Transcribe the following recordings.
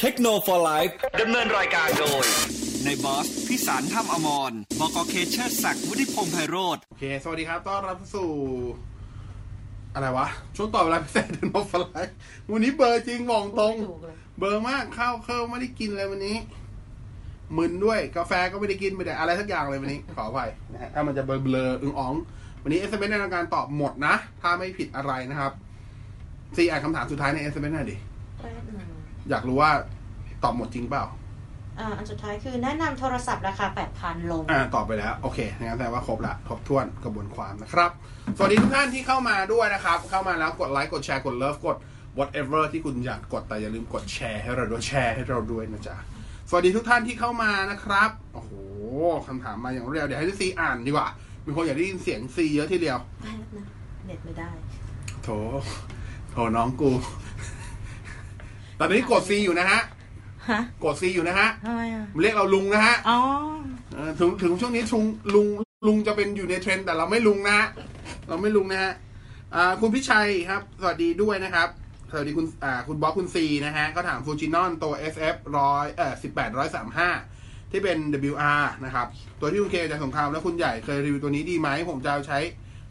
เทคโนโลยีดำเนินรายการโดยในบอสพิสารถ้ำอมรบกเคเชอร์ศักดิ์วุฒิพงษ์ไพโรธโอเค สวัสดีครับ ต้อนรับสู่ อะไรวะ ช่วงต่อเวลาพิเศษเดนโนฟลายวันนี้เบอร์จริงมองตรง เบอร์มากข้าวเครื่องไม่ได้กินเลยวันนี้มึนด้วยกาแฟก็ไม่ได้กินไม่ได้อะไรสักอย่างเลยวันนี้ ขออภัยนะฮะถ้ามันจะเบลอเบลออึงอ๋อง วันนี้เอสเอ็มเอในการตอบหมดนะ ถ้าไม่ผิดอะไรนะครับซีอ่านคำถามสุดท้ายใน SMS หน่อยดิแป๊บหนึ่ง อยากรู้ว่าตอบหมดจริงเปล่า อ่า อันสุดท้ายคือแนะนำโทรศัพท์ราคา 8,000 ลง อ่า ตอบไปแล้ว โอเคงั้นแปลว่าครบละครบถ้วนกระบวนความนะครับ สวัสดีทุกท่านที่เข้ามาด้วยนะครับ เข้ามาแล้วกดไลค์ กดแชร์ กด love กด whatever ที่คุณอยากกด แต่อย่าลืมกดแชร์ให้เราด้วยแชร์ให้เราด้วยนะจ๊ะ สวัสดีทุกท่านที่เข้ามานะครับ โอ้โหคำถามมาอย่างรวดเร็ว เดี๋ยวให้ซีอ่านดีกว่า มีคนอยากได้ยินเสียงซีเยอะทีเดียวแป๊บนะเน็ตไม่ได้ โถ โถน้องกู ตอนนี้กดซีอยู่นะฮะ ฮะกดซีอยู่นะฮะทำไมอะเรียกเราลุงนะฮะอ๋อเออถึงถึงช่วงนี้ชุงลุงลุงจะเป็นอยู่ในเทรนด์แต่เราไม่ลุงนะฮะเราไม่ลุงนะฮะอ่าคุณพิชัยครับ สวัสดีด้วยนะครับ สวัสดีคุณอ่าคุณบล็อกคุณซีนะฮะก็ถามฟูจินอนตัว SF ร้อยเอ่อสิบแปดร้อยสามห้าที่เป็น WR นะครับ ตัวที่คุณเคจากสงครามแล้วคุณใหญ่เคยรีวิวตัวนี้ดีไหมผมจะเอาใช้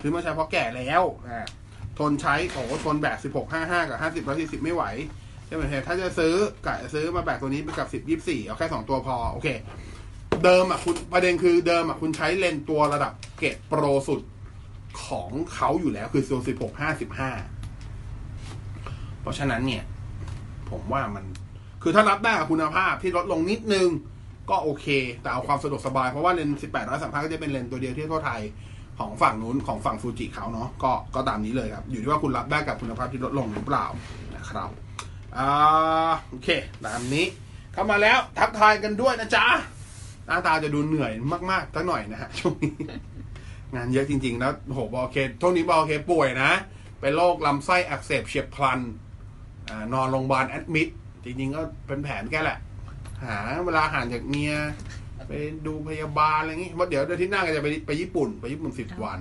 ซื้อมาใช้เพราะแก่แล้วอ่าทนใช้โอ้โหทนแบกสิบหกห้าห้ากับห้าสิบร้อยสี่สิบไม่ไหว ใช่ไหมถ้าจะซื้อกะซื้อมาแบกตัวนี้ไปกับสิบยี่สี่เอาแค่สองตัวพอ โอเค เดิมอะคุณประเด็นคือเดิมอะคุณใช้เลนส์ตัวระดับเกรดโปรสุดของเขาอยู่แล้วคือโซนสิบหกห้าสิบห้าเพราะฉะนั้นเนี่ย ผมว่ามันคือถ้ารับได้คุณภาพที่ลดลงนิดนึง ก็โอเค แต่เอาความสะดวกสบาย เพราะว่าเลนส์สิบแปดร้อยสามห้าก็จะเป็นเลนส์ตัวเดียวที่ทั่วไทยของฝั่งนู้นของฝั่งฟูจิเขาเนาะก็ก็ตามนี้เลยครับ อยู่ที่ว่าคุณรับได้กับคุณภาพที่ลดลงหรือเปล่านะครับ อ่าโอเคตามนี้ เข้ามาแล้วทักทายกันด้วยนะจ๊ะหน้าตาจะดูเหนื่อยมากๆสักหน่อยนะฮะช่วงนี้งานเยอะจริง ๆ แล้วโหบอลเคช่วงนี้บอลเคป่วยนะ เป็นโรคลำไส้อักเสบเฉียบพลันอนอนโรงพยาบาลแอดมิดจริง ๆ ก็เป็นแผนแกแหละ หาเวลาห่างจากเมียไปดูพยาบาลอะไรอย่างงี้เพราเดี๋ยวเดือนที่หน้าก็จะไปไปญี่ปุ่น ไปญี่ปุ่นสิบวัน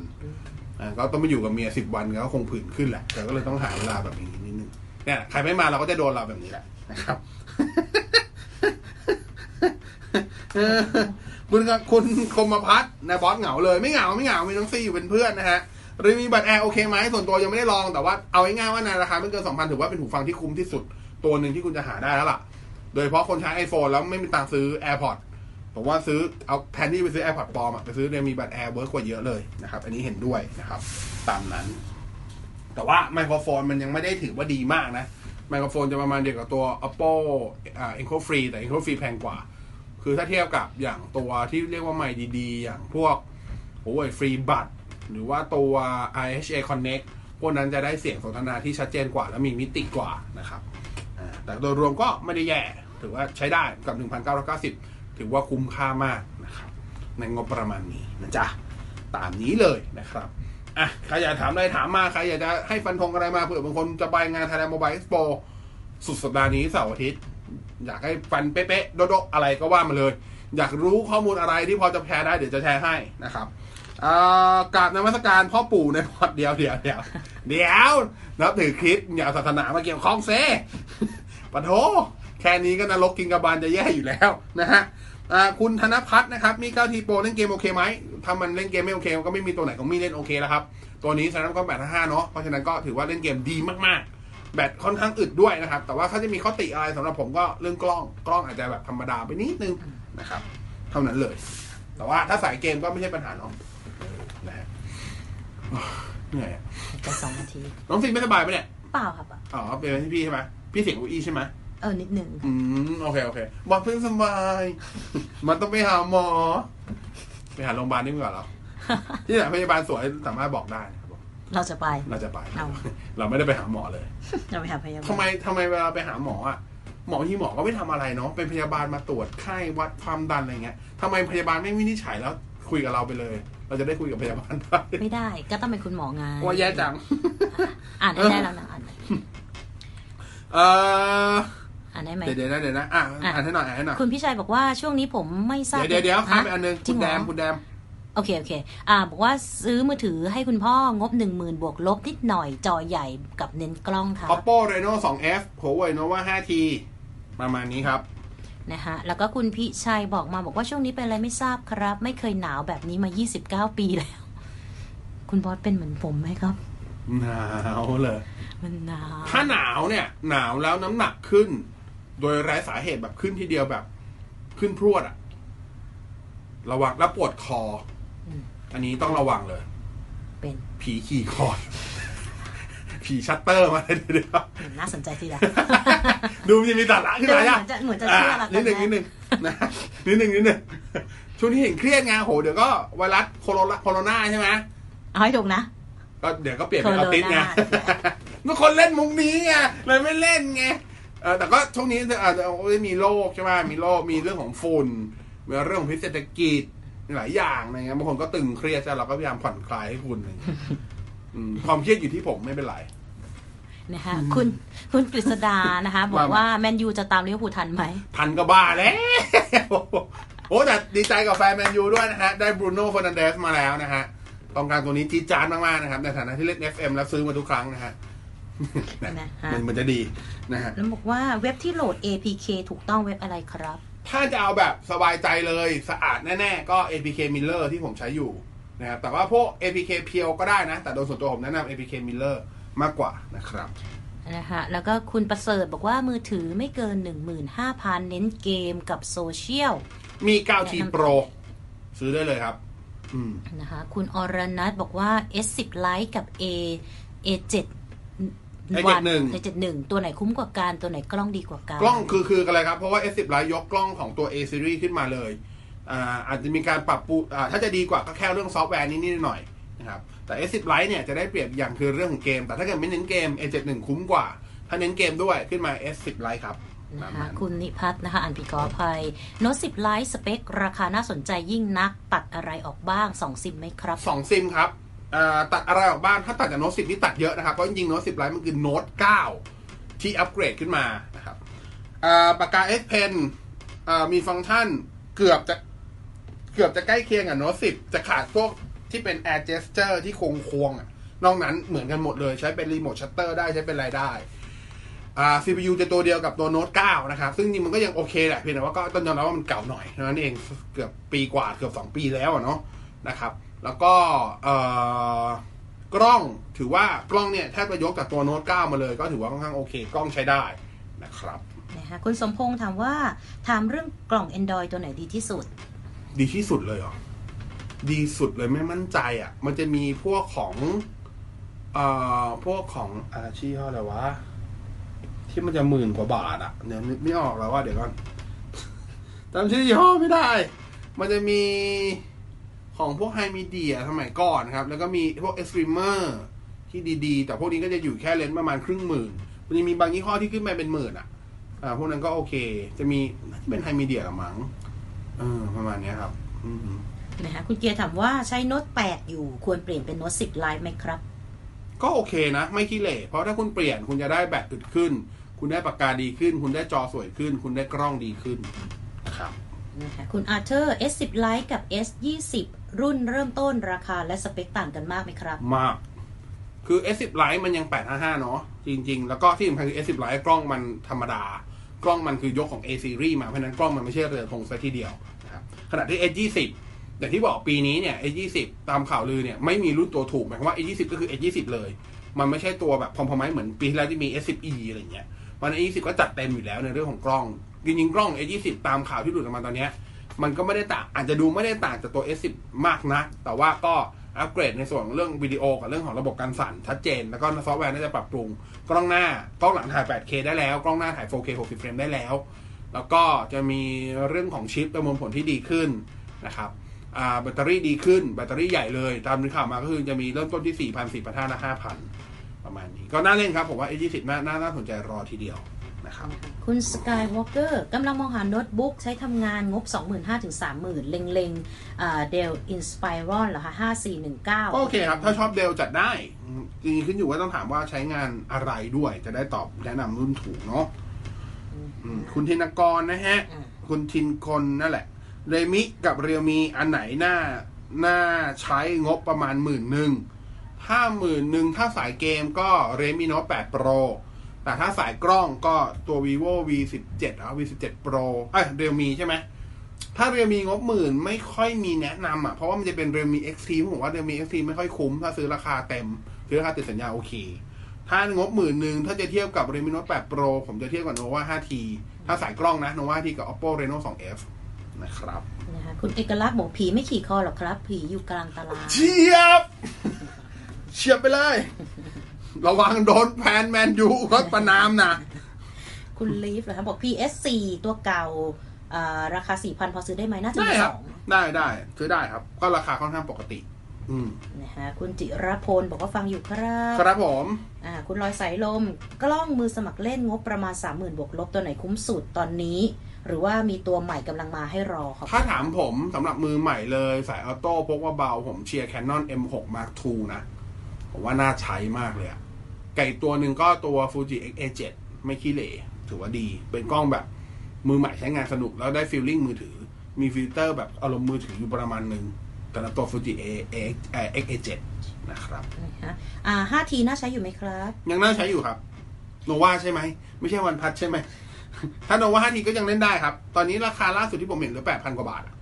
ก็ต้องมาอยู่กับเมียสิบวันก็คงผื่นขึ้นแหละแต่ก็เลยต้องหาเวลาแบบนี้นิดนึง เนี่ยใครไม่มาเราก็จะโดนเราแบบนี้แหละนะครับเออคุณกับคุณคมพัฒน์นะบอสเหงาเลยไม่เหงาไม่เหงามีน้องซีอยู่เป็นเพื่อนนะฮะRealme Buds Air โอเคไหมส่วนตัวยังไม่ได้ลองแต่ว่าเอาง่ายๆว่าในราคาไม่เกินสองพันถือว่าเป็นหูฟังที่คุ้มที่สุดตัวหนึ่งที่คุณจะหาได้แล้วล่ะ โดยเฉพาะคนใช้ iPhone แล้วไม่มีตังค์ซื้อ AirPods ผมว่าซื้อเอาแทนที่ไปซื้อ AirPods ปลอมอะไปซื้อ Realme Buds Air work กว่าเยอะเลยนะครับ อันนี้เห็นด้วยนะครับ ตามนั้น แต่ว่าไมโครโฟนมันยังไม่ได้ถือว่าดีมากนะ ไมโครโฟนจะประมาณเดียวกับตัว Oppo อ่า Enco Free แต่ Enco Free แพงกว่า คือถ้าเทียบกับอย่างตัวที่เรียกว่าใหม่ดีๆ อย่างพวกโอ้ยฟรีบัตหรือว่าตัว IHA Connect พวกนั้นจะได้เสียงสนทนาที่ชัดเจนกว่าและมีมิติกว่านะครับ แต่โดยรวมก็ไม่ได้แย่ ถือว่าใช้ได้กับ 1,990 ถือว่าคุ้มค่ามากนะครับ ในงบประมาณนี้นะจ๊ะ ตามนี้เลยนะครับ อะใครอยากถามอะไรถามมาใครอยากจะให้ฟันธงอะไรมาเผื่อบางคนจะไปงาน Thailand Mobile Expo สุดสัปดาห์นี้เสาร์อาทิตย์ อยากให้ฟันเป๊ะๆโดดๆอะไรก็ว่ามาเลย อยากรู้ข้อมูลอะไรที่พอจะแชร์ได้เดี๋ยวจะแชร์ให้นะครับอากราบนมัสการพ่อปู่ในพอดเดียวเดียวเดียวเดี๋ยวนับถือคริสอย่าศาสนามาเกี่ยวข้องเซ่ปะโถแค่นี้ก็นรกกินกระบาลจะแย่อยู่แล้วนะฮะ คุณธนพัฒน์นะครับมีเก้าทีโปรเล่นเกมโอเคไหมถ้ามันเล่นเกมไม่โอเคมันก็ไม่มีตัวไหนของมีเล่นโอเคแล้วครับ ตัวนี้สำหรับก็แบตห้าเนาะเพราะฉะนั้นก็ถือว่าเล่นเกมดีมากๆ แบตค่อนข้างอึดด้วยนะครับ แต่ว่าถ้าจะมีข้อติอะไรสำหรับผมก็เรื่องกล้องกล้องอาจจะแบบธรรมดาไปนิดนึงนะครับ เท่านั้นเลย แต่ว่าถ้าสายเกมก็ไม่ใช่ปัญหาเนาะนะฮะเหนื่อยอะไปสองนาทีน้องฟิล์มไม่สบายปะเนี่ยเปล่าครับอะอ๋อเป็นที่พี่ใช่ไหมพี่เสียงอุ้ยใช่ไหม เออนิดหนึ่งอืมโอเคโอเคบอกเพื่อนสบาย มันต้องไปหาหมอ ไปหาโรงพยาบาลนี่ก่อนเหรอ ที่ไหนพยาบาลสวยสามารถบอกได้นะครับผมเราจะไป เราจะไปเอาเราไม่ได้ไปหาหมอเลย เราไปหาพยาบาลทำไมทำไมเวลาไปหาหมออะหมอที่หมอก็ไม่ทำอะไรเนาะเป็นพยาบาลมาตรวจไข้วัดความดันอะไรเงี้ยทำไมพยาบาลไม่วินิจฉัยแล้ว คุยกับเราไปเลย เราจะได้คุยกับพยาบาลได้ไม่ได้ ก็ต้องเป็นคุณหมอไงว่าแย่จัง อ่านได้ได้แล้วนะอ่านได้เออ อ่านได้ไหมเดี๋ยวเดี๋ยวนะเดี๋ยวนะอะอ่านให้หน่อยอ่านให้หน่อยคุณพี่ชัยบอกว่าช่วงนี้ผมไม่ทราบเดี๋ยวเดี๋ยวเดี๋ยวข้ามไปฮะอันนึงจริคุณงเหแดรอมคุณแดมโอเค โอเค อ่า บอกว่าซื้อมือถือให้คุณพ่องบหนึ่งหมื่นบวกลบนิดหน่อยจอใหญ่กับเน้นกล้องครับ Oppo Reno 2F Huawei Nova 5T ประมาณนี้ครับ นะคะแล้วก็คุณพิชัยบอกมาบอกว่าช่วงนี้เป็นอะไรไม่ทราบครับ ไม่เคยหนาวแบบนี้มา 29 ปีแล้ว คุณบอสเป็นเหมือนผมไหมครับ หนาวเลย มันหนาว ถ้าหนาวเนี่ย หนาวแล้วน้ำหนักขึ้น โดยไร้สาเหตุแบบขึ้นทีเดียวแบบ ขึ้นพรวดอะระวังแล้วปวดคอออันนี้ต้องระวังเลย เป็นผีขี่คอ ผีชัตเตอร์มาเลยเดี๋ยว น่าสนใจทีละ ดูมันจะมีสาระขึ้นมาเหมือะอนจะเหมือนจะเชื่อละนิดหนึ่งตอนนินี้ดหนึ่งนะนิดหนึ่งนิดหนึ่งช่วงนี้เห็นเครียดไงโหเดี๋ยวก็ไวรัสโคโรนาโคโรนาใช่ไหมเอาให้ถูกนะ ก็เดี๋ยวก็เปลี่ยนเป็น Corona Altis ไงเมื่อคนเล่นมุกนี้ไงเลยไม่เล่นไง เออแต่ก็ช่วงนี้อาจจะมีโรคใช่ไหมมีโรคมีเรื่องของฝุ่นมีเรื่องของพิษเศรษฐกิจมีหลายอย่างอะไรเงี้ยบางคนก็ตึงเครียดใช่เราก็พยายามผ่อนคลายให้คุณอะไรเงี้ยอืมความเครียดอยู่ที่ผมไม่เป็นไรนะคะคุณคุณกฤษดานะคะ บอกว่ามาว่าแมนยูจะตามลิเวอร์พูลทันไหม ทันก็บ้าแล้วโอ้แต่ดีใจกับแฟนแมนยูด้วยนะฮะ ได้บรูโน่เฟอร์นันเดสมาแล้วนะฮะกองกลางตัวนี้จี๊ดจ๊าดมาก ๆ นะครับ ในฐานะที่เล่น FM แล้วซื้อมาทุกครั้งนะฮะ นะฮะมันมันจะดีนะฮะแล้วบอกว่าเว็บที่โหลด APK ถูกต้องเว็บอะไรครับ ถ้าจะเอาแบบสบายใจเลยสะอาดแน่ๆ ก็ APK Miller ที่ผมใช้อยู่นะครับแต่ว่าพวก APK เพียวก็ได้นะ แต่โดยส่วนตัวผมแนะนำ APK Miller มากกว่านะครับนะคะแล้วก็คุณประเสริฐบอกว่ามือถือไม่เกิน 15,000 เน้นเกมกับโซเชียล มี 9T Pro ซื้อได้เลยครับอืมนะคะคุณอรนัทบอกว่า S10 Lite กับ A A7 A71 A71 ตัวไหนคุ้มกว่ากันตัวไหนกล้องดีกว่ากันกล้องคือคืออะไรครับ เพราะว่า S10 Lite ยกกล้องของตัว A series ขึ้นมาเลยอ่าอาจจะมีการปรับปรุงอ่าถ้าจะดีกว่าก็แค่เรื่องซอฟต์แวร์นิดๆหน่อยๆนะครับแต่ S10 Lite เนี่ยจะได้เปรียบอย่างคือเรื่องของเกม แต่ถ้าเกิดไม่เน้นเกม A71 คุ้มกว่า ถ้าเน้นเกมด้วยขึ้นมา S10 Lite ครับประนะมาคะณนั้นนะคะคุณนิพัฒน์นะคะอ่านผิดขออภัยโน้ต10 Lite สเปค ราคาน่าสนใจยิ่งนัก ตัดอะไรออกบ้าง 2 ซิมไหมครับสองซิมครับอ่า ตัดอะไรออกบ้างถ้าตัดจากโน้ต10นี่ตัดเยอะนะครับ เพราะจริงๆโน้ต10 Lite มันคือโน้ต9ที่อัปเกรดขึ้นมานะครับปากกา S Pen มีฟังก์ชันเกือบจะเกือบจะใกล้เคียงกับโน้ต10จะขาดพวกที่เป็น Air Gesture ที่โค้งควงนอกนั้นเหมือนกันหมดเลยใช้เป็นรีโมทชัตเตอร์ได้ใช้เป็นอะไรได้อ่า CPU จะตัวเดียวกับตัวโน้ต9นะครับ ซึ่งจริงมันก็ยังโอเคแหละเพียงแต่ว่าก็ต้องยอมรับว่ามันเก่าหน่อยนั้นเองเกือบปีกว่าเกือบ 2 ปีแล้วเนาะนะครับ แล้วก็เอ่อกล้องถือว่ากล้องเนี่ยแทบจะยกจากตัวโน้ต9มาเลย ก็ถือว่าค่อนข้างโอเค กล้องใช้ได้นะครับนะคะคุณสมพงษ์ถามว่าถามเรื่องกล่อง Android ตัวไหนดีที่สุด ดีที่สุดเลยเหรอ ดีสุดเลยไม่มั่นใจอะ มันจะมีพวกของเอ่อพวกของอาชีพอะไรวะ ที่มันจะหมื่นกว่าบาทอะเดี๋ยวนึกไม่ออกแล้วว่าเดี๋ยวก่อนจำชื่อยี่ห้อไม่ได้ มันจะมี ของพวก Himedia สมัยก่อนครับ แล้วก็มีพวก Xtreamer ที่ดีๆ แต่พวกนี้ก็จะอยู่แค่ range ประมาณครึ่งหมื่นมันจะมีบางยี่ห้อที่ขึ้นไปเป็นหมื่นอะอ่าพวกนั้นก็โอเค จะมีน่าจะเป็น Himedia หรือมั้งเออประมาณเนี้ยครับอืมนะคะคุณเกียร์ถามว่าใช้โน้ต8อยู่ควรเปลี่ยนเป็นโน้ต10 Lite ไหมครับ ก็โอเคนะ ไม่ขี้เหร่เพราะถ้าคุณเปลี่ยนคุณจะได้แบตอึดขึ้น คุณได้ปากกาดีขึ้น คุณได้จอสวยขึ้น คุณได้กล้องดีขึ้น นะครับนะคะคุณอาร์เธอร์ S10 Lite กับ S20 รุ่นเริ่มต้นราคาและสเปคต่างกันมากไหมครับ มาก คือ S10 Lite มันยัง 855 เนาะจริง ๆ แล้วก็ที่สำคัญคือ S10 Lite กล้องมันธรรมดา กล้องมันคือยกของ A series มาเพราะฉะนั้นกล้องมันไม่ใช่เรือธงซะทีเดียวนะครับขณะที่ S20 อย่างที่บอกปีนี้เนี่ย S20 ตามข่าวลือเนี่ยไม่มีรุ่นตัวถูกหมายความว่า S20 ก็คือ S20 เลย มันไม่ใช่ตัวแบบพอมพอไมเหมือนปีที่แล้วที่มี S10e อะไรเงี้ยมัน S20 ก็จัดเต็มอยู่แล้วในเรื่องของกล้อง จริงๆกล้อง S20 ตามข่าวที่หลุดออกมาตอนนี้มันก็ไม่ได้ต่างอาจจะดูไม่ได้ต่างจากตัว S10 มากนักแต่ว่าก็อัปเกรดในส่วนของเรื่องวิดีโอกับเรื่องของระบบการสั่นชัดเจน แล้วก็ซอฟต์แวร์น่าจะปรับปรุง กล้องหน้ากล้องหลังถ่าย 8K ได้แล้ว กล้องหน้าถ่าย 4K 60เฟรมได้แล้ว แล้วก็จะมีเรื่องของชิปประมวลผลที่ดีขึ้นนะครับแบตเตอรี่ดีขึ้น แบตเตอรี่ใหญ่เลย ตามที่ข่าวมาก็คือจะมีเริ่มต้นที่ 4,000 4,500และ5,000 ประมาณนี้ ก็น่าเล่นครับ ผมว่า A20 น่าน่าสนใจรอทีเดียว นะครับ คุณสกายวอล์กเกอร์กำลังมองหาโน้ตบุ๊กใช้ทำงานงบ 25,000ถึง30,000 เล็งๆเดลอินสไปรอนเหรอคะ5419 ก็โอเคครับ ถ้าชอบเดลจัดได้อืมจริงๆขึ้นอยู่ว่าต้องถามว่าใช้งานอะไรด้วย จะได้ตอบแนะนำรุ่นถูกเนาะอืมคุณธินกรนะฮะอืมคุณทินคนนั่นแหละ Redmi กับ Realme อันไหนน่าน่าใช้งบประมาณหมื่นหนึ่งถ้าหมื่นหนึ่งถ้าสายเกมก็ Redmi Note 8 Pro แต่ถ้าสายกล้องก็ตัว vivo V 1 7อะ V 1 7 Pro เอ้ย Realme ใช่ไหม ถ้า Realme งบหมื่นไม่ค่อยมีแนะนำอะ เพราะว่ามันจะเป็นเรียลมี XT ผมว่า Realme XT ไม่ค่อยคุ้ม ถ้าซื้อราคาเต็ม ซื้อราคาติดสัญญาโอเค ถ้างบหมื่นหนึ่งถ้าจะเทียบกับ Redmi Note 8 Pro ผมจะเทียบกับ Nova 5T ถ้าสายกล้องนะ Nova 5T กับ Oppo Reno 2F นะครับนะคะคุณเอกลักษณ์บอกผีไม่ขี่คอหรอกครับ ผีอยู่กลางตลาดเชียบ เชียบไปเลย ระวังโดนแพนแมนยูก็ประนามนะคุณลีฟเหรอคะบอก PS4 ตัวเก่าอ่าราคา4,000พอซื้อได้ไหมน่าจะได้มีคสรับองได้ได้ซื้อได้ครับ ก็ราคาค่อนข้างปกติอืมนะคะคุณจิรพลบอกว่าฟังอยู่ครับครับผมอ่าคุณลอยสายลม กล้องมือสมัครเล่นงบประมาณ 30,000บวกลบตัวไหนคุ้มสุดตอนนี้ หรือว่ามีตัวใหม่กำลังมาให้รอครับ ถ้าถามผมสำหรับมือใหม่เลยสาย auto พกพาเบาผมเชียร์ Canon M6 Mark II นะ ผมว่าน่าใช้มากเลยอะ อีกตัวหนึ่งก็ตัว Fuji X-A7 ไม่ขี้เหร่ถือว่าดี เป็นกล้องแบบมือใหม่ใช้งานสนุก แล้วได้ feeling มือถือ มีฟิลเตอร์แบบอารมณ์มือถืออยู่ประมาณหนึ่งแต่ละตัว Fuji A X X-A7 นะครับนะคะอ่า 5T น่าใช้อยู่ไหมครับ ยังน่าใช้อยู่ครับ โนวาใช่ไหม ไม่ใช่วันพัทใช่ไหม ถ้าโนวา5ทีก็ยังเล่นได้ครับ ตอนนี้ราคาล่าสุดที่ผมเห็นเหลือ 8,000 กว่าบาทอะ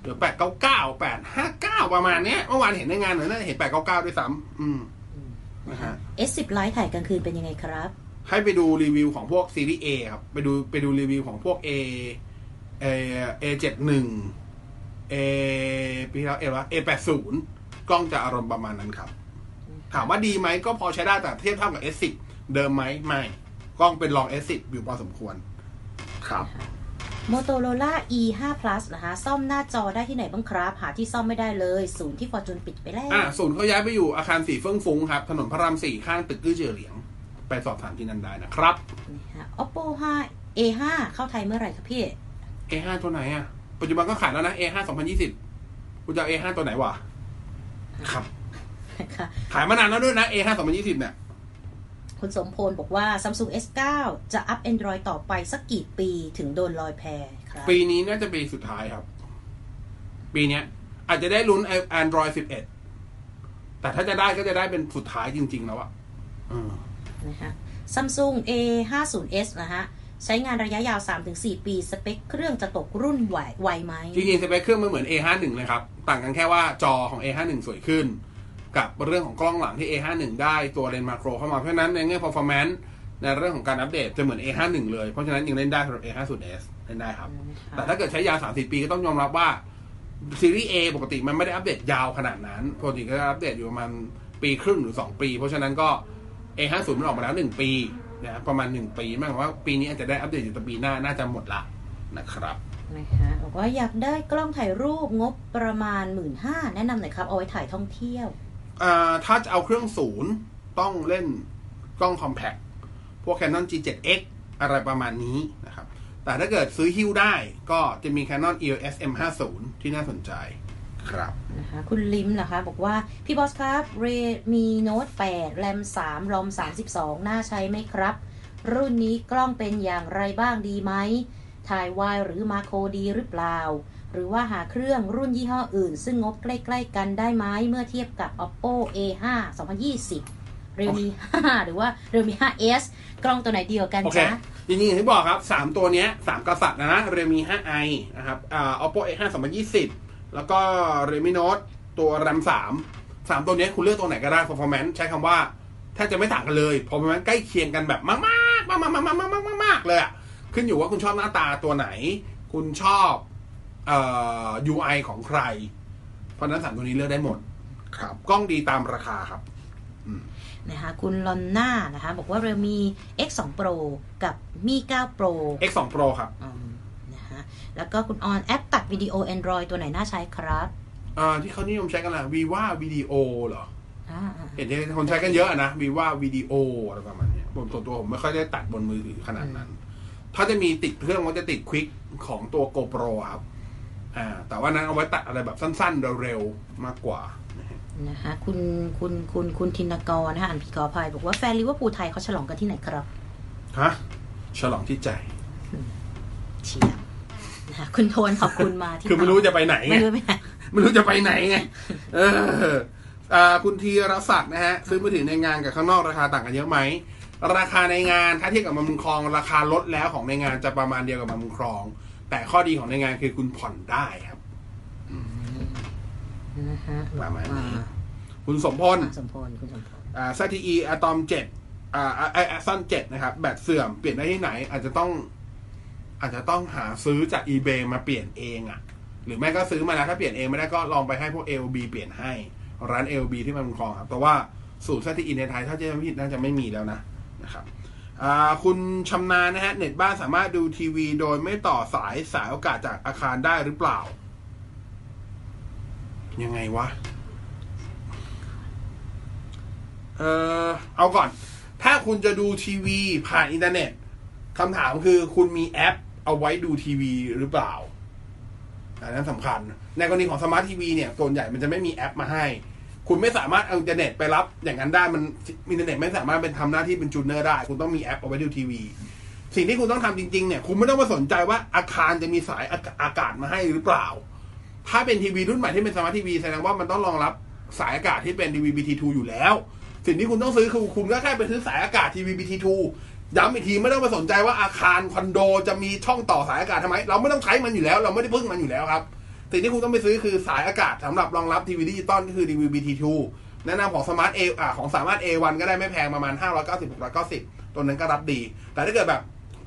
เหลือ899 859 ประมาณเนี้ย เมื่อวานเห็นในงานหน่อยน่าจะเห็น 899 ด้วยซ้ำอืมนะฮะ S10 Lite ถ่ายกลางคืนเป็นยังไงครับ ให้ไปดูรีวิวของพวกซีรีส์ A ครับ ไปดูไปดูรีวิวของพวก A A A71 A ปีที่แล้ว A วะ A80 กล้องจะอารมณ์ประมาณนั้นครับ ถามว่าดีไหมก็พอใช้ได้แต่เทียบเท่ากับ S10 เดิมไหมไม่ กล้องเป็นรอง S10 อยู่พอสมควร ครับ Motorola E5 Plus นะคะ ซ่อมหน้าจอได้ที่ไหนบ้างครับ หาที่ซ่อมไม่ได้เลย ศูนย์ที่ฟอร์จูนปิดไปแล้ว อ่าศูนย์เขาย้ายไปอยู่อาคารสีเฟื่องฟุ้งครับ ถนนพระรามสี่ข้างตึกกื้อเจือเหลียง ไปสอบถามที่นั่นได้นะครับนะคะ Oppo 5 A5 เข้าไทยเมื่อไหร่ครับพี่ A5 ตัวไหนอะ ปัจจุบันก็ขายแล้วนะ A5 2020คุณจะเอา A5 ตัวไหนวะครับนะคะขายมานานแล้วด้วยนะ A5 2020เนี่ย คุณสมพลบอกว่า Samsung S9 จะอัพ Android ต่อไปสักกี่ปีถึงโดนลอยแพครับ ปีนี้น่าจะปีสุดท้ายครับ ปีเนี้ย อาจจะได้ลุ้น Android 11 แต่ถ้าจะได้ก็จะได้เป็นสุดท้ายจริง ๆ แล้วอะอืมนะคะ Samsung A50s นะฮะใช้งานระยะยาว 3-4 ปี สเปคเครื่องจะตกรุ่นไหวไวไหมจริงๆ สเปคเครื่องมันเหมือน A51 เลยครับ ต่างกันแค่ว่าจอของ A51 สวยขึ้น กับเรื่องของกล้องหลังที่ A51 ได้ตัวเลนส์มาโครเข้ามาเพราะฉะนั้นในแง่ performance ในเรื่องของการอัปเดตจะเหมือน A51 เลย เพราะฉะนั้นยังเล่นได้สำหรับ A50s เล่นได้ครับ แต่ถ้าเกิดใช้ยาว30ปีก็ต้องยอมรับว่าซีรีส์ A ปกติมันไม่ได้อัปเดตยาวขนาดนั้นปกติก็จะอัปเดตอยู่ประมาณปีครึ่งหรือ 2 ปี เพราะฉะนั้นก็ A50 มันออกมาแล้ว 1 ปีนะประมาณ 1 ปีหมายความว่าปีนี้อาจจะได้อัปเดตอยู่แต่ปีหน้าน่าจะหมดละนะครับนะคะบอกว่าอยากได้กล้องถ่ายรูปงบประมาณ 1 5ื่นแนะนำหน่อยครับ เอาไว้ถ่ายท่องเที่ยวอ่า ถ้าจะเอาเครื่องศูนย์ต้องเล่นกล้องคอมแพคพวก Canon G7X อะไรประมาณนี้นะครับ แต่ถ้าเกิดซื้อฮิ้วได้ก็จะมี Canon EOS M50 ที่น่าสนใจครับนะคะคุณลิมนะคะ บอกว่า พี่บอสครับ Redmi Note 8แรม3รอม 32 น่าใช้ไหมครับ รุ่นนี้กล้องเป็นอย่างไรบ้างดีไหมถ่ายวายหรือมาโครดีหรือเปล่า หรือว่าหาเครื่องรุ่นยี่ห้ออื่น ซึ่งงบใกล้ ๆ กันได้ไหมเมื่อเทียบกับ Oppo A5 2020 Realme 5 หรือว่า Realme 5s กล้องตัวไหนเดียวกันโอเคจ๊ะจริงๆอย่างที่บอกครับ 3 ตัวเนี้ย3กษัตริย์นะนะ Realme 5i นะครับอ่า Oppo A5 2020 แล้วก็ Realme Note ตัว RAM 3 3 ตัวเนี้ยคุณเลือกตัวไหนก็ได้ performance ใช้คำว่าแทบจะไม่ต่างกันเลย performance ใกล้เคียงกันแบบมากๆมากๆมากๆมากๆมากๆมากๆเลยอะขึ้นอยู่ว่าคุณชอบหน้าตาตัวไหน คุณชอบ เอ่อ UI ของใคร เพราะฉะนั้นสามตัวนี้เลือกได้หมด ครับ กล้องดีตามราคาครับนะคะคุณลอนน่านะคะ บอกว่า Realme X2 Pro กับ Mi 9 Pro X2 Pro ครับอืมนะคะแล้วก็คุณออนแอปตัดวิดีโอ Android ตัวไหนน่าใช้ครับอ่าที่เขานิยมใช้กันแหละ Viva Video เหรอ อ่าเห็นคนใช้กันเยอะอะนะ Viva Video อะไรประมาณเนี้ยผมส่วนตัวผมไม่ค่อยได้ตัดบนมือถือขนาดนั้น ถ้าจะมีติดเครื่องก็จะติดควิกของตัว GoPro ครับ อ่าแต่ว่านั้นเอาไว้ตัดอะไรแบบสั้นๆเร็วๆมากกว่านะฮะนะคะคุณคุณคุณคุณธินกรนะคะอ่านผิดขออภัยบอกว่าแฟนลิเวอร์พูลไทยเขาฉลองกันที่ไหนครับฮะฉลองที่ใจเชียร์นะคะคุณโทนขอบคุณมาที่คือไม่รู้จะไปไหนไงไม่รู้ไปไหนไม่รู้จะไปไหนไงเอออ่าคุณธีรศักดิ์นะฮะซื้อมือถือในงานกับข้างนอกราคาต่างกันเยอะไหมราคาในงานถ้าเทียบกับมาบุญครอง ราคาลดแล้วของในงานจะประมาณเดียวกับมาบุญครอง แต่ข้อดีของในงานคือคุณผ่อนได้ครับนะฮะประมาณนี้อ่คุณสมพลสมพลคุณสมพลอ่า ZTE Atom 7อ่าไอแอซอน7นะครับ แบตเสื่อมเปลี่ยนได้ที่ไหน อาจจะต้อง อาจจะต้องหาซื้อจาก eBay มาเปลี่ยนเองอะ่ะ หรือไม่ก็ซื้อมาแล้วถ้าเปลี่ยนเองไม่ได้ก็ลองไปให้พวก LB เปลี่ยนให้ร้าน LB ที่มันคลองครับ แต่ว่าสูตร ZTE ในไทยถ้าจะไม่ผิดน่าจะไม่มีแล้วนะนะครับอ่า คุณชำนาญนะฮะ เน็ตบ้านสามารถดูทีวีโดยไม่ต่อสายสายโอกาสจากอาคารได้หรือเปล่า ยังไงวะ เออเอาก่อน ถ้าคุณจะดูทีวีผ่านอินเทอร์เน็ตคำถามคือคุณมีแอปเอาไว้ดูทีวีหรือเปล่าอันนั้นสำคัญ ในกรณีของสมาร์ททีวีเนี่ยส่วนใหญ่มันจะไม่มีแอปมาให้ คุณไม่สามารถเอาอินเทอร์เน็ตไปรับอย่างนั้นได้มันอินเทอร์เน็ตไม่สามารถเป็นทำหน้าที่เป็น tuner ได้ คุณต้องมีแอปเอาไว้ดูทีวี สิ่งที่คุณต้องทำจริงๆเนี่ยคุณไม่ต้องมาสนใจว่าอาคารจะมีสายอากาศมาให้หรือเปล่า ถ้าเป็นทีวีรุ่นใหม่ที่เป็นสมาร์ททีวีแสดงว่ามันต้องรองรับสายอากาศที่เป็น DVB-T2 อยู่แล้ว สิ่งที่คุณต้องซื้อคือคุณก็แค่ไปซื้อสายอากาศ DVB-T2 ย้ำอีกทีไม่ต้องมาสนใจว่าอาคารคอนโดจะมีช่องต่อสายอากาศทำไม เราไม่ต้องใช้มันอยู่แล้ว เราไม่ได้พึ่งมันอยู่แล้วครับ สิ่งที่คุณต้องไปซื้อคือสายอากาศสำหรับรองรับทีวีดิจิตอลก็คือ DVB-T2 แนะนำของสมาร์ทเออ่าของสามารถ A1 ก็ได้ไม่แพงประมาณ 590 690 ตัวนั้นก็รับดี แต่ถ้าเกิดแบบ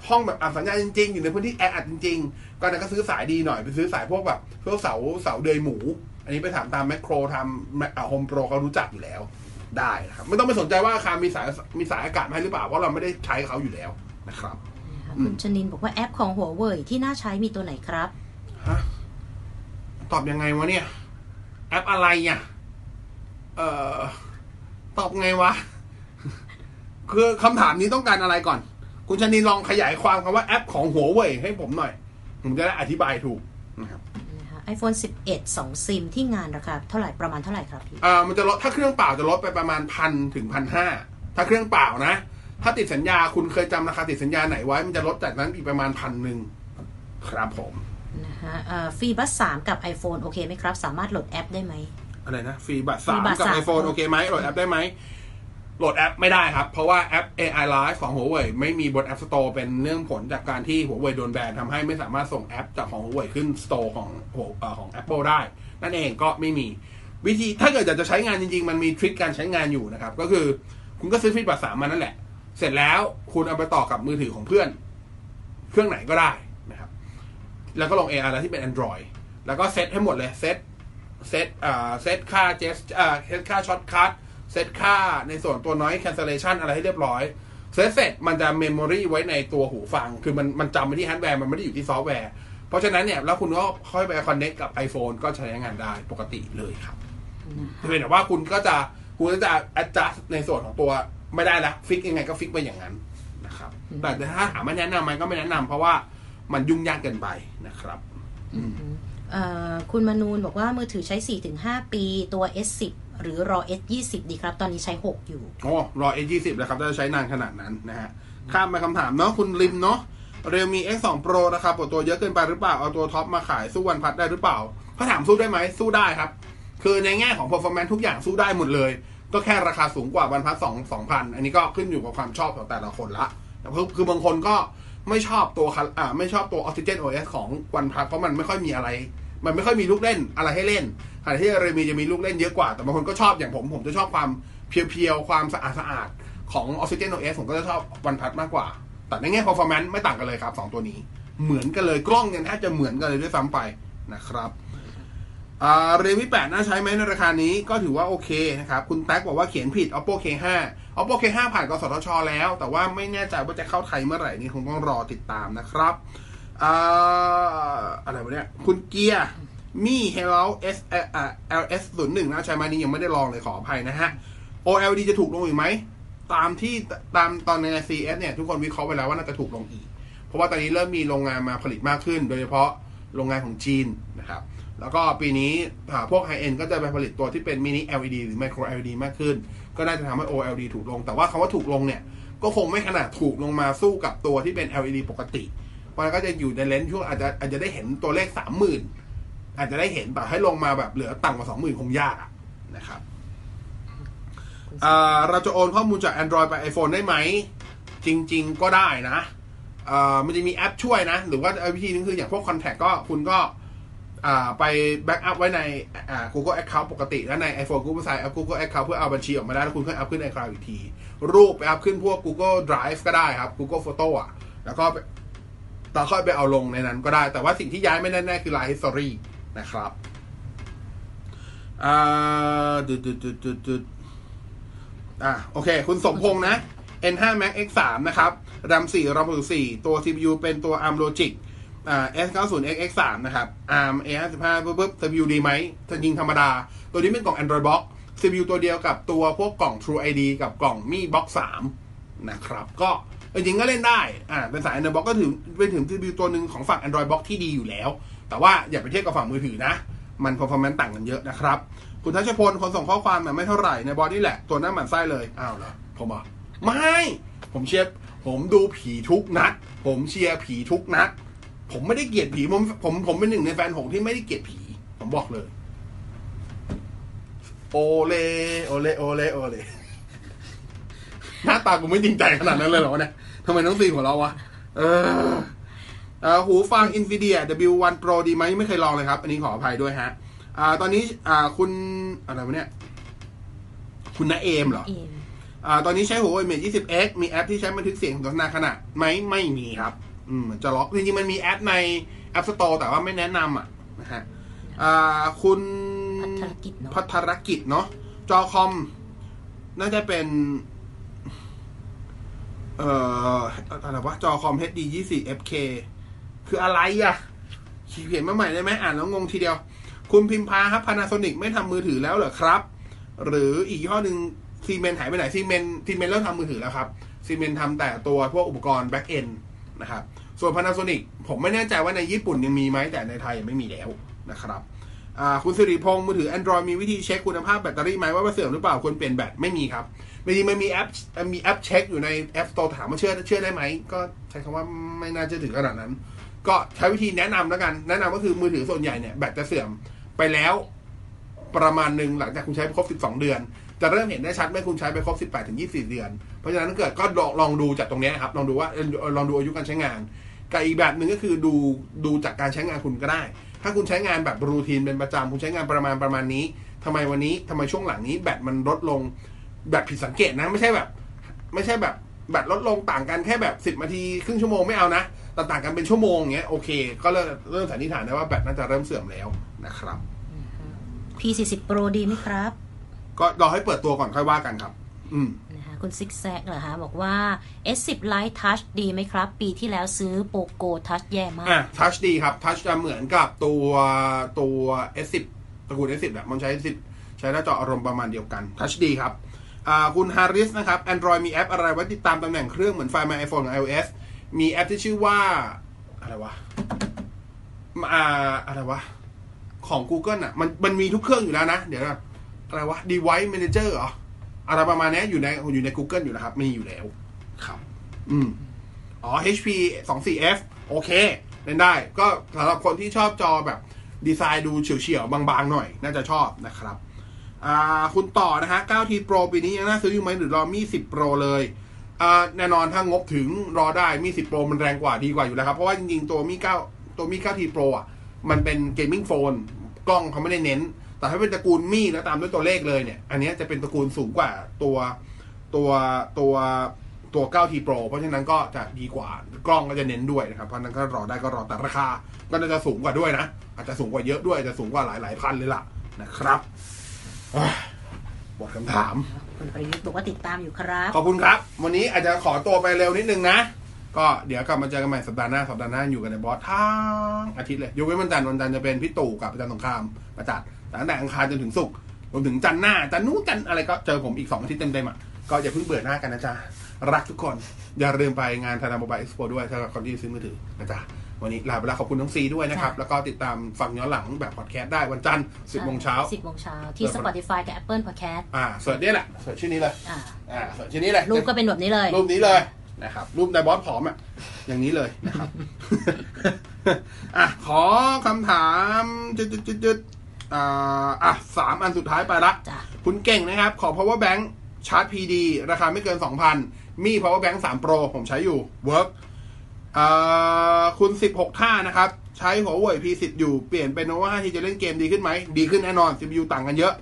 ห้องแบบอับสัญญาณจริงๆ อยู่ในพื้นที่แออัดจริงๆ ก็นั่นก็ซื้อสายดีหน่อยไปซื้อสายพวกแบบพวกเสาเสาเดยหมู อันนี้ไปถามตามแมคโครทำโฮมโปรเขารู้จักอยู่แล้วได้นะครับไม่ต้องไปสนใจว่าอาคารมีสายมีสายอากาศมาให้หรือเปล่าเพราะเราไม่ได้ใช้เขาอยู่แล้วนะครับอืมคุณชนินบอกว่าแอปของหัวเว่ยที่น่าใช้มีตัวไหนครับฮะ ตอบยังไงวะเนี่ย แอปอะไรอะเอ่อ ตอบไงวะ คือคำถามนี้ต้องการอะไรก่อน คุณชนินลองขยายความคำว่าแอปของหัวเว่ยให้ผมหน่อย ผมจะได้อธิบายถูกนะครับไอโฟน11 2 ซิมที่งานราคาเท่าไหร่ประมาณเท่าไหร่ครับพี่อ่ามันจะลดถ้าเครื่องเปล่าจะลดไปประมาณพันถึงพันห้าถ้าเครื่องเปล่านะ ถ้าติดสัญญาคุณเคยจำราคาติดสัญญาไหนไว้ มันจะลดจากนั้นอีกประมาณพันหนึ่งครับผม นะฮะเอ่อฟรีบัส3กับ iPhone โอเคไหมครับ สามารถโหลดแอปได้ไหมอะไรนะฟรีบัตรฟรีสามบัตรกับสาม iPhone โอเคไหมโหลดแอปได้ไหมโหลดแอปไม่ได้ครับ เพราะว่าแอป AI Live ของ Huawei ไม่มีบน App Store เป็นเนื่องผลจากการที่ Huawei โดนแบนทำให้ไม่สามารถส่งแอปจากของ Huawei ขึ้น Store ของเอ่อของ Apple ได้ นั่นเองก็ไม่มีวิธีถ้าเกิดอยากจะใช้งานจริง ๆ มันมีทริคการใช้งานอยู่นะครับ ก็คือคุณก็ซื้อฟีดบัตรสามมานั่นแหละ เสร็จแล้วคุณเอาไปต่อกับมือถือของเพื่อน เครื่องไหนก็ได้นะครับ แล้วก็ลง AI แล้วที่เป็น Android แล้วก็เซตให้หมดเลยเซตเซตอ่าเซตค่า ges อ่าเซตค่า shortcut เซตค่าในส่วนตัวน้อย cancellation อะไรให้เรียบร้อยเซตเสร็จมันจะ memory ไว้ในตัวหูฟัง คือมันมันจำไปที่ฮาร์ดแวร์ มันไม่ได้อยู่ที่ซอฟต์แวร์ เพราะฉะนั้นเนี่ย แล้วคุณก็ค่อยไป connect กับ iPhone ก็ใช้งานได้ปกติเลยครับเพียงแต่ว่าคุณก็จะคุณก็จะ adjust ในส่วนของตัวไม่ได้ละ fix ยังไงก็ fix ไปอย่างนั้นนะครับ แต่ถ้าถามว่าแนะนำไหมก็ไม่แนะนำเพราะว่า มันยุ่งยากเกินไปนะครับเอ่อคุณมนูนบอกว่ามือถือใช้ 4-5 ปีตัว S10 หรือรอ S20 ดีครับ ตอนนี้ใช้ 6 อยู่โอ้รอ A20 แล้วครับจะใช้นานขนาดนั้นนะฮะข้ามไปคำถามเนาะคุณริมเนาะเรียวมี X2 Pro นะครับปวดตัวเยอะเกินไปหรือเปล่า เอาตัวท็อปมาขายสู้วันพัดได้หรือเปล่าถ้าถามสู้ได้ไหมสู้ได้ครับ คือในแง่ของ performance ทุกอย่างสู้ได้หมดเลย ก็แค่ราคาสูงกว่าวันพัดสองสองพันอันนี้ก็ขึ้นอยู่กับความชอบของแต่ละคนละแต่คือคือบางคนก็ ไม่ชอบตัวคันอ่าไม่ชอบตัว Oxygen OS ของวันพัดเพราะมันไม่ค่อยมีอะไร มันไม่ค่อยมีลูกเล่นอะไรให้เล่นขณะที่เรมีจะมีลูกเล่นเยอะกว่า แต่บางคนก็ชอบอย่างผม ผมจะชอบความเพียวๆ ความสะอาดสะอาดของ Oxygen OS ผมก็จะชอบวันพัดมากกว่า แต่ในแง่ performance ไม่ต่างกันเลยครับสองตัวนี้ เหมือนกันเลยกล้องยังแทบจะเหมือนกันเลยด้วยซ้ำไปนะครับเรมิ8น่าใช้ไหมในราคานี้ก็ถือว่าโอเคนะครับ คุณแท็กบอกว่าเขียนผิด oppo k5 oppo k5 ผ่านกสทช แล้ว แต่ว่าไม่แน่ใจว่าจะเข้าไทยเมื่อไหร่นี่คงต้องรอติดตามนะครับอะไรวะเนี่ยคุณเกียร์มี่ Hello S อ่า LS 0 1น่าใช้ไหมนี่ยังไม่ได้ลองเลยขออภัยนะฮะ OLD จะถูกลงอีกไหม ตามที่ตามตอนใน CS เนี่ย ทุกคนวิเคราะห์ไปแล้วว่าน่าจะถูกลงอีก เพราะว่าตอนนี้เริ่มมีโรงงานมาผลิตมากขึ้น โดยเฉพาะโรงงานของจีนนะครับ แล้วก็ปีนี้พวกไฮเอ็นก็จะไปผลิตตัวที่เป็นมินิ LED หรือไมโคร LED มากขึ้น ก็น่าจะทำให้ OLED ถูกลง แต่ว่าคำว่าถูกลงเนี่ย ก็คงไม่ขนาดถูกลงมาสู้กับตัวที่เป็น LED ปกติเพราะฉะนั้นก็จะอยู่ในเลนส์ช่วงอาจจะอาจจะได้เห็นตัวเลขสามหมื่นอาจจะได้เห็นแต่ให้ลงมาแบบเหลือต่ำกว่าสองหมื่นคงยากนะครับเราจะโอนข้อมูลจาก Android ไป iPhone ได้ไหม จริง ๆ ก็ได้นะมันจะมีแอปช่วยนะ หรือว่าวิธีนึงคืออย่างพวก Contact ก็คุณก็ ไป backup ไว้ใน Google Account ปกติ แล้วใน iPhone คุณใส่ Google Account เพื่อเอาบัญชีออกมาได้ แล้วคุณค่อย up ขึ้นใน iCloud อีกที รูปไป up ขึ้นพวก Google Drive ก็ได้ครับ Google Photo อะ แล้วก็ต่อค่อยไปเอาลงในนั้นก็ได้ แต่ว่าสิ่งที่ย้ายไม่แน่ๆคือ Line History นะครับอ่าดุดดุดดุดดุดดุดอะโอเค คุณสมพงษ์นะ N5 Max X3 นะครับ RAM 4 RAM 4ตัว CPU เป็นตัว ARM Logic อ่า S90 X 3 นะครับ ARM A55 ปุ๊บปุ๊บ CPU ดีไหมถ้ายิงธรรมดา ตัวนี้เป็นกล่อง Android Box CPU ตัวเดียวกับตัวพวกกล่อง True ID กับกล่อง Mi Box 3นะครับ ก็จริงก็เล่นได้ อ่า เป็นสาย Android Box ก็ถือเป็นถึง CPU ตัวหนึ่งของฝั่ง Android Box ที่ดีอยู่แล้ว แต่ว่าอย่าไปเทียบกับฝั่งมือถือนะ มัน performance ต่างกันเยอะนะครับ คุณทัชพล คนส่งข้อความน่ะไม่เท่าไหร่ในบอดี้แหละ ตัวหน้าหมันไส้เลย อ้าวเหรอ ผมอะไม่ ผมเชียร์ ผมดูผีทุกนัด ผมเชียร์ผีทุกนัด ผมไม่ได้เกลียดผีผมผมผมเป็นหนึ่งในแฟนผมที่ไม่ได้เกลียดผี ผมบอกเลย โอเลโอเลโอเลโอเลหน้าตากูไม่จริงใจขนาดนั้นเลยเหรอวะเนี่ยทำไมต้องซีหัวเราะวะเออเอ่อหูฟัง Nvidia W1 Pro ดีไหมไม่เคยลองเลยครับ อันนี้ขออภัยด้วยฮะ อ่า ตอนนี้อ่าคุณอะไรวะเนี่ย คุณนาเอมเหรอเอมอ่าตอนนี้ใช้ Huawei Mate 20X มีแอปที่ใช้บันทึกเสียงสนทนาขณะไหมไม่มีครับ อืมจะล็อกจริงๆมันมีแอปใน App Store แต่ว่าไม่แนะนำอะนะฮะอ่าคุณพัฒรกิจเนาะพัฒรกิจเนาะจอคอม น่าจะเป็น เอ่ออะไรวะจอคอม HD 24 FK คืออะไรอะเขียนมาใหม่ได้ไหมอ่านแล้วงงทีเดียว คุณพิมพาครับ Panasonic ไม่ทำมือถือแล้วเหรอครับ หรืออีกยี่ห้อหนึ่ง Siemens หายไปไหน Siemens Siemens เลิกทำมือถือแล้วครับ Siemens ทำแต่ตัวพวกอุปกรณ์ back-end นะครับ ส่วน Panasonic ผมไม่แน่ใจว่าในญี่ปุ่นยังมีไหมแต่ในไทยยังไม่มีแล้วนะครับคุณสิริพงศ์มือถือ Android มีวิธีเช็คคุณภาพแบตเตอรี่ไหมว่ามันเสื่อมหรือเปล่าควรเปลี่ยนแบตไม่มีครับบางทีมันมีแอปมีแอปเช็คอยู่ใน App Store ถามว่าเชื่อเชื่อได้ไหม ก็ใช้คำว่าไม่น่าจะถึงขนาดนั้น ก็ใช้วิธีแนะนำแล้วกัน แนะนำก็คือมือถือส่วนใหญ่เนี่ยแบตจะเสื่อมไปแล้วประมาณหนึ่งหลังจากคุณใช้ครบ 12 เดือน จะเริ่มเห็นได้ชัดเมื่อคุณใช้ไปครบ 18ถึง24 เดือน เพราะฉะนั้นถ้าเกิดก็ลองลองดูจากตรงนี้ครับ ลองดูว่าลองดูอายุการใช้งานกับอีกแบบหนึ่งก็คือดูดูจากการใช้งานคุณก็ได้ ถ้าคุณใช้งานแบบรูทีนเป็นประจำคุณใช้งานประมาณประมาณนี้ทำไมวันนี้ทำไมช่วงหลังนี้แบตมันลดลงแบบผิดสังเกตนะไม่ใช่แบบ ไม่ใช่แบบแบตลดลงต่างกันแค่แบบสิบนาทีครึ่งชั่วโมงไม่เอานะแต่ต่างกันเป็นชั่วโมงอย่างเงี้ยโอเค ก็เริ่มเริ่มสันนิษฐานได้ว่าแบตน่าจะเริ่มเสื่อมแล้วนะครับ P40 Pro ดีไหมครับ ก็รอให้เปิดตัวก่อนค่อยว่ากันครับ อืมนะคะคุณซิกแซกเหรอคะบอกว่า S10 Lite Touch ดีไหมครับ ปีที่แล้วซื้อโปโก Touch แย่มากอะทัชดีครับทัชจะเหมือนกับตัวตัว S10 ตระกูล S10 แหละมันใช้ S10 ใช้หน้าจออารมณ์ประมาณเดียวกันทัชดีครับอ่าคุณฮาริสนะครับ Android มีแอปอะไรไว้ติดตามตำแหน่งเครื่องเหมือนไฟล์ My iPhone หรือ iOS มีแอปที่ชื่อว่า อะไรวะอ่าอะไรวะ ของ Google อะ มันมันมีทุกเครื่องอยู่แล้วนะ เดี๋ยวนะ อะไรวะ Device Manager เหรออะไรประมาณเนี้ยอยู่ในอยู่ใน Google อยู่นะครับ มีอยู่แล้ว ครับ อืม อ๋อ HP 2 4 F โอเค เล่นได้ ก็สำหรับคนที่ชอบจอแบบดีไซน์ดูเฉี่ยวๆ บางๆ หน่อย น่าจะชอบนะครับอ่าคุณต่อนะฮะ 9T Pro ปีนี้ยังน่าซื้ออยู่ไหมหรือรอมี 10 Pro เลยอ่าแน่นอนถ้างบถึงรอได้มี 10 Pro มันแรงกว่าดีกว่าอยู่แล้วครับ เพราะว่าจริงๆ ตัว Mi 9 ตัว Mi 9T Pro อะ มันเป็น gaming phone กล้องเขาไม่ได้เน้น แต่ถ้าเป็นตระกูล Mi แล้วตามด้วยตัวเลขเลยเนี่ย อันเนี้ยจะเป็นตระกูลสูงกว่าตัวตัวตัวตัว 9T Pro เพราะฉะนั้นก็จะดีกว่ากล้องก็จะเน้นด้วยนะครับ เพราะฉะนั้นก็รอได้ก็รอแต่ราคา ก็น่าจะสูงกว่าด้วยนะ อาจจะสูงกว่าเยอะด้วยอาจจะสูงกว่าหลายหลายๆพันเลยล่ะนะครับเอ้ยหมดคำถามคุณประยุทธ์บอกว่าติดตามอยู่ครับ ขอบคุณครับ วันนี้อาจจะขอตัวไปเร็วนิดนึงนะ ก็เดี๋ยวกลับมาเจอกันใหม่สัปดาห์หน้าสัปดาห์หน้าอยู่กันในบอสทั้งอาทิตย์เลยยกเว้นวันจันทร์วันจันทร์จะเป็นพี่ตู่กับอาจารย์สงครามมาจัดแต่ตั้งแต่อังคารจนถึงศุกร์รวมถึงจันทร์หน้าจันทร์นู้นจันทร์อะไรก็เจอผมอีกสองอาทิตย์เต็มๆอะก็อย่าเพิ่งเบื่อหน้ากันนะจ๊ะ รักทุกคน อย่าลืมไปงาน Thailand Mobile Expo ด้วยสำหรับคนที่ซื้อมือถือนะจ๊ะ วันนี้ลาไปแล้วขอบคุณน้องซีด้วยนะครับค่ะแล้วก็ติดตามฟังย้อนหลังแบบพอดแคสต์ได้วันจันทร์สิบโมงเช้า10โมงเช้าที่ Spotify กับ Apple Podcast อ่า search นี่แหละ search ชื่อนี้เลยอ่าอ่า search ชื่อนี้เลยรูปก็เป็นแบบนี้เลยรูปนี้เลยนะครับรูปนายบอสผอมอะอย่างนี้เลยนะครับอะขอคำถามจุดจุดจุดจุด อ่าอะสามอันสุดท้ายไปละ จ้ะ คุณเก่งนะครับ ขอ power bank ชาร์จ PD ราคาไม่เกิน 2,000 มี power bank 3 pro ผมใช้อยู่ work อ่าคุณ 16 ท่านะครับ ใช้หัวเว่ย P10 อยู่ เปลี่ยนเป็น Nova 5T จะเล่นเกมดีขึ้นไหม ดีขึ้นแน่นอน CPU ต่างกันเยอะ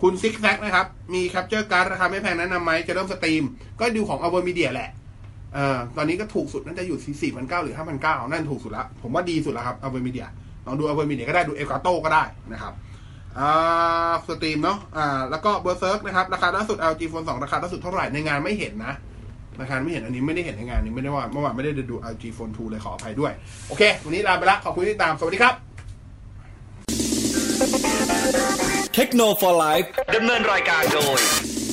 คุณ Six z a c นะครับ มี Capture Card ราคาไม่แพงแนะนำไหม จะเริ่มสตรีม ก็ดูของ a v e r Media แหละเอ่อตอนนี้ก็ถูกสุดน่าจะอยู่ที่4,900หรือ 5,900 นั่นถูกสุดละ ผมว่าดีสุดแล้วครับ AVerMedia ลองดู AVerMedia ก็ได้ดู Elgato ก็ได้นะครับอ่า stream เนาะอ่าแล้วก็ Berserk นะครับ ราคาล่าสุด ROG Phone 2 ราคาล่าสุดเท่าไหร่ในงานไม่เห็นนะราคาไม่เห็นอันนี้ไม่ได้เห็นในงานนี้ไม่ได้ว่าเมื่อวานไม่ได้ดู LG Phone 2 เลยขออภัยด้วย โอเค วันนี้ลาไปละขอบคุณที่ติดตาม สวัสดีครับเทคโนโลยีดำเนินรายการโดย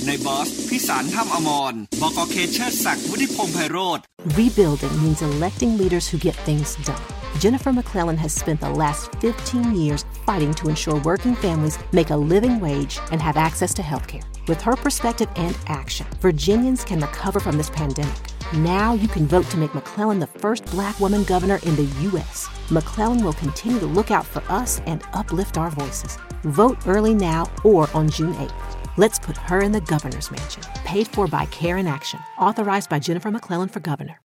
ในบอสพิสารถ้ำอมรบกเคเชอร์ศักดิ์วุฒิพงษ์ไพโรธ Rebuilding means electing leaders who get things done. Jennifer McClellan has spent the last 15 years fighting to ensure working families make a living wage and have access to health care. With her perspective and action, Virginians can recover from this pandemic. Now you can vote to make McClellan the first black woman governor in the U.S. McClellan will continue to look out for us and uplift our voices. Vote early now or on June 8th. Let's put her in the governor's mansion. Paid for by Care in Action. Authorized by Jennifer McClellan for governor.